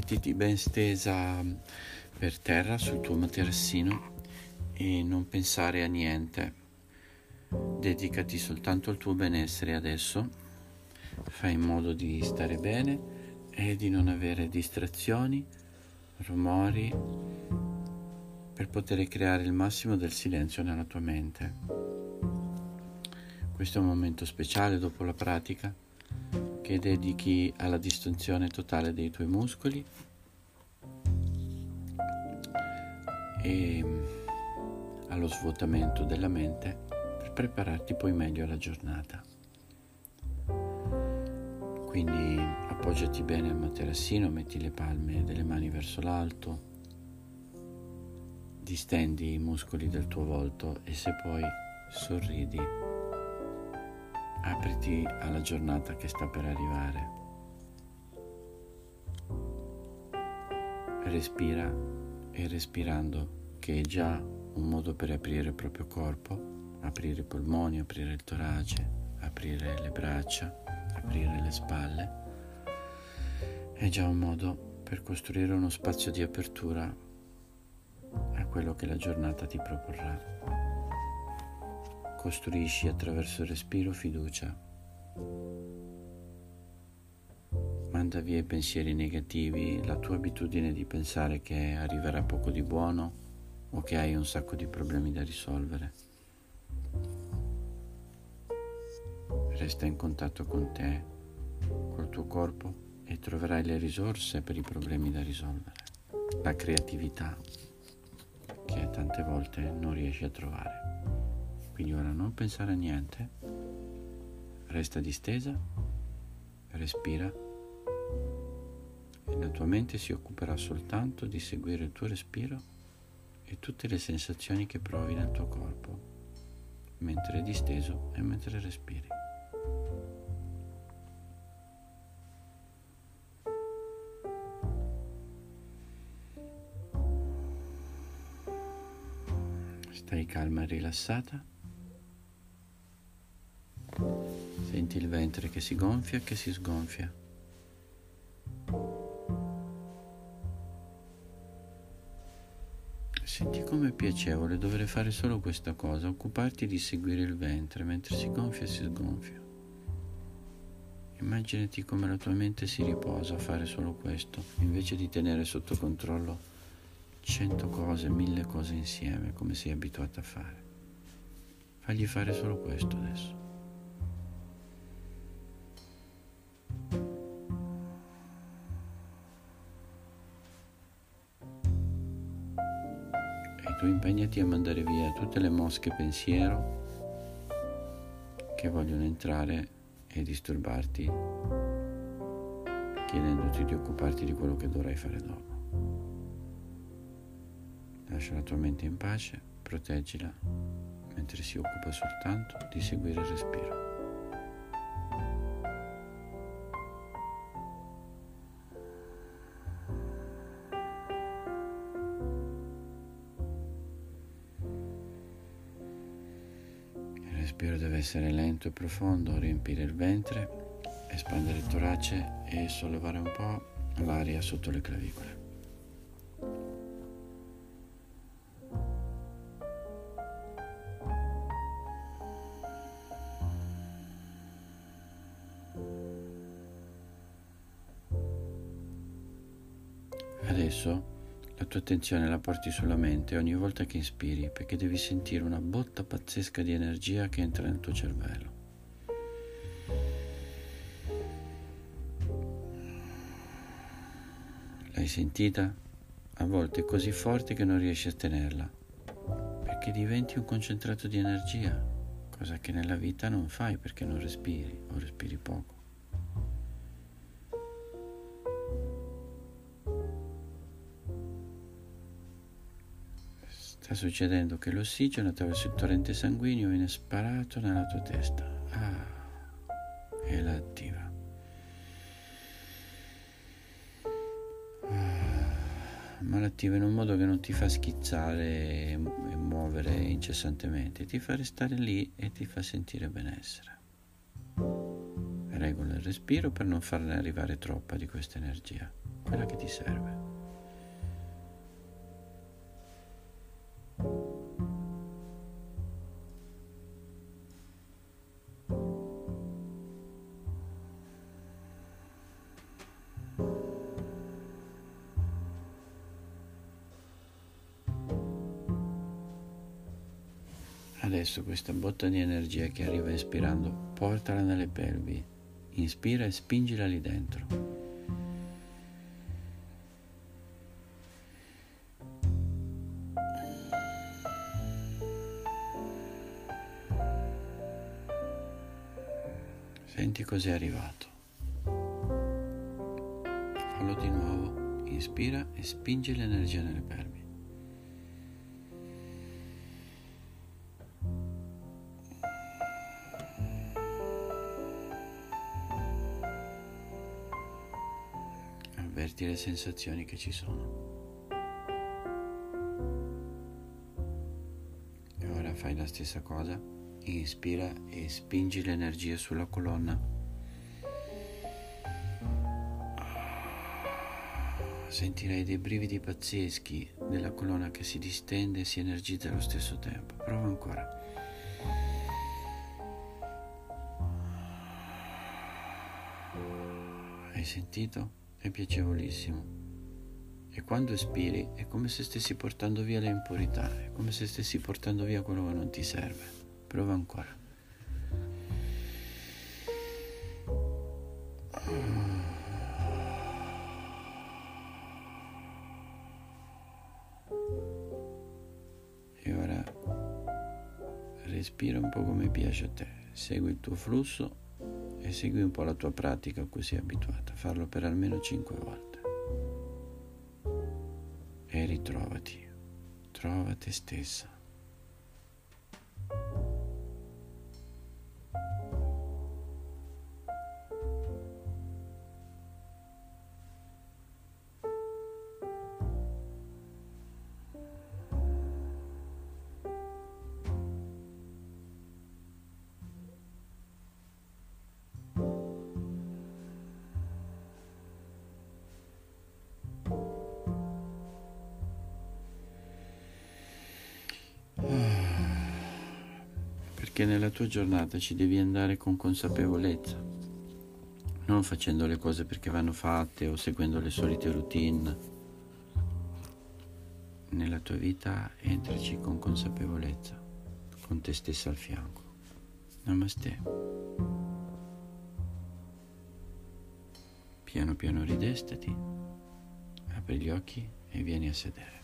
Mettiti ben stesa per terra sul tuo materassino e non pensare a niente. Dedicati soltanto al tuo benessere adesso. Fai in modo di stare bene e di non avere distrazioni, rumori, per poter creare il massimo del silenzio nella tua mente. Questo è un momento speciale dopo la pratica che dedichi alla distinzione totale dei tuoi muscoli e allo svuotamento della mente per prepararti poi meglio alla giornata. Quindi appoggiati bene al materassino, metti le palme delle mani verso l'alto, distendi i muscoli del tuo volto e se poi sorridi apriti alla giornata che sta per arrivare. Respira e respirando, che è già un modo per aprire il proprio corpo, aprire i polmoni, aprire il torace, aprire le braccia, aprire le spalle, è già un modo per costruire uno spazio di apertura a quello che la giornata ti proporrà costruisci attraverso il respiro fiducia. Manda via i pensieri negativi, la tua abitudine di pensare che arriverà poco di buono o che hai un sacco di problemi da risolvere. Resta in contatto con te, col tuo corpo e troverai le risorse per i problemi da risolvere, la creatività che tante volte non riesci a trovare. Quindi ora non pensare a niente, resta distesa, respira e la tua mente si occuperà soltanto di seguire il tuo respiro e tutte le sensazioni che provi nel tuo corpo, mentre è disteso e mentre respiri. Stai calma e rilassata. Senti il ventre che si gonfia e che si sgonfia. Senti com'è piacevole dover fare solo questa cosa, occuparti di seguire il ventre mentre si gonfia e si sgonfia. Immaginati come la tua mente si riposa a fare solo questo, invece di tenere sotto controllo cento cose, mille cose insieme, come sei abituato a fare. Fagli fare solo questo adesso. Tu impegnati a mandare via tutte le mosche pensiero che vogliono entrare e disturbarti, chiedendoti di occuparti di quello che dovrai fare dopo. Lascia la tua mente in pace, proteggila mentre si occupa soltanto di seguire il respiro. Respiro deve essere lento e profondo, riempire il ventre, espandere il torace e sollevare un po' l'aria sotto le clavicole. Adesso la tua attenzione la porti sulla mente ogni volta che ispiri, perché devi sentire una botta pazzesca di energia che entra nel tuo cervello. L'hai sentita? A volte è così forte che non riesci a tenerla, perché diventi un concentrato di energia, cosa che nella vita non fai perché non respiri o respiri poco. Sta succedendo che l'ossigeno attraverso il torrente sanguigno viene sparato nella tua testa. Ah, e la attiva. Ah, ma l'attiva in un modo che non ti fa schizzare e muovere incessantemente, ti fa restare lì e ti fa sentire benessere. Regola il respiro per non farne arrivare troppa di questa energia. quella che ti serve. Adesso questa botta di energia che arriva ispirando, portala nelle pelvi. Inspira e spingila lì dentro. Senti cos'è arrivato. Fallo di nuovo. Inspira e spingi l'energia nelle pelvi. Avverti le sensazioni che ci sono. E ora fai la stessa cosa, inspira e spingi l'energia sulla colonna. Sentirai dei brividi pazzeschi nella colonna che si distende e si energizza allo stesso tempo. Prova ancora. Hai sentito? È piacevolissimo. E quando espiri è come se stessi portando via le impurità, è come se stessi portando via quello che non ti serve. Prova ancora. E ora respira un po' come piace a te, segui il tuo flusso e segui un po' la tua pratica a cui sei abituata, farlo per almeno 5 volte. E ritrovati, trova te stessa. Che nella tua giornata ci devi andare con consapevolezza, non facendo le cose perché vanno fatte o seguendo le solite routine. Nella tua vita entraci con consapevolezza, con te stessa al fianco. Namaste. Piano piano ridestati, apri gli occhi e vieni a sedere.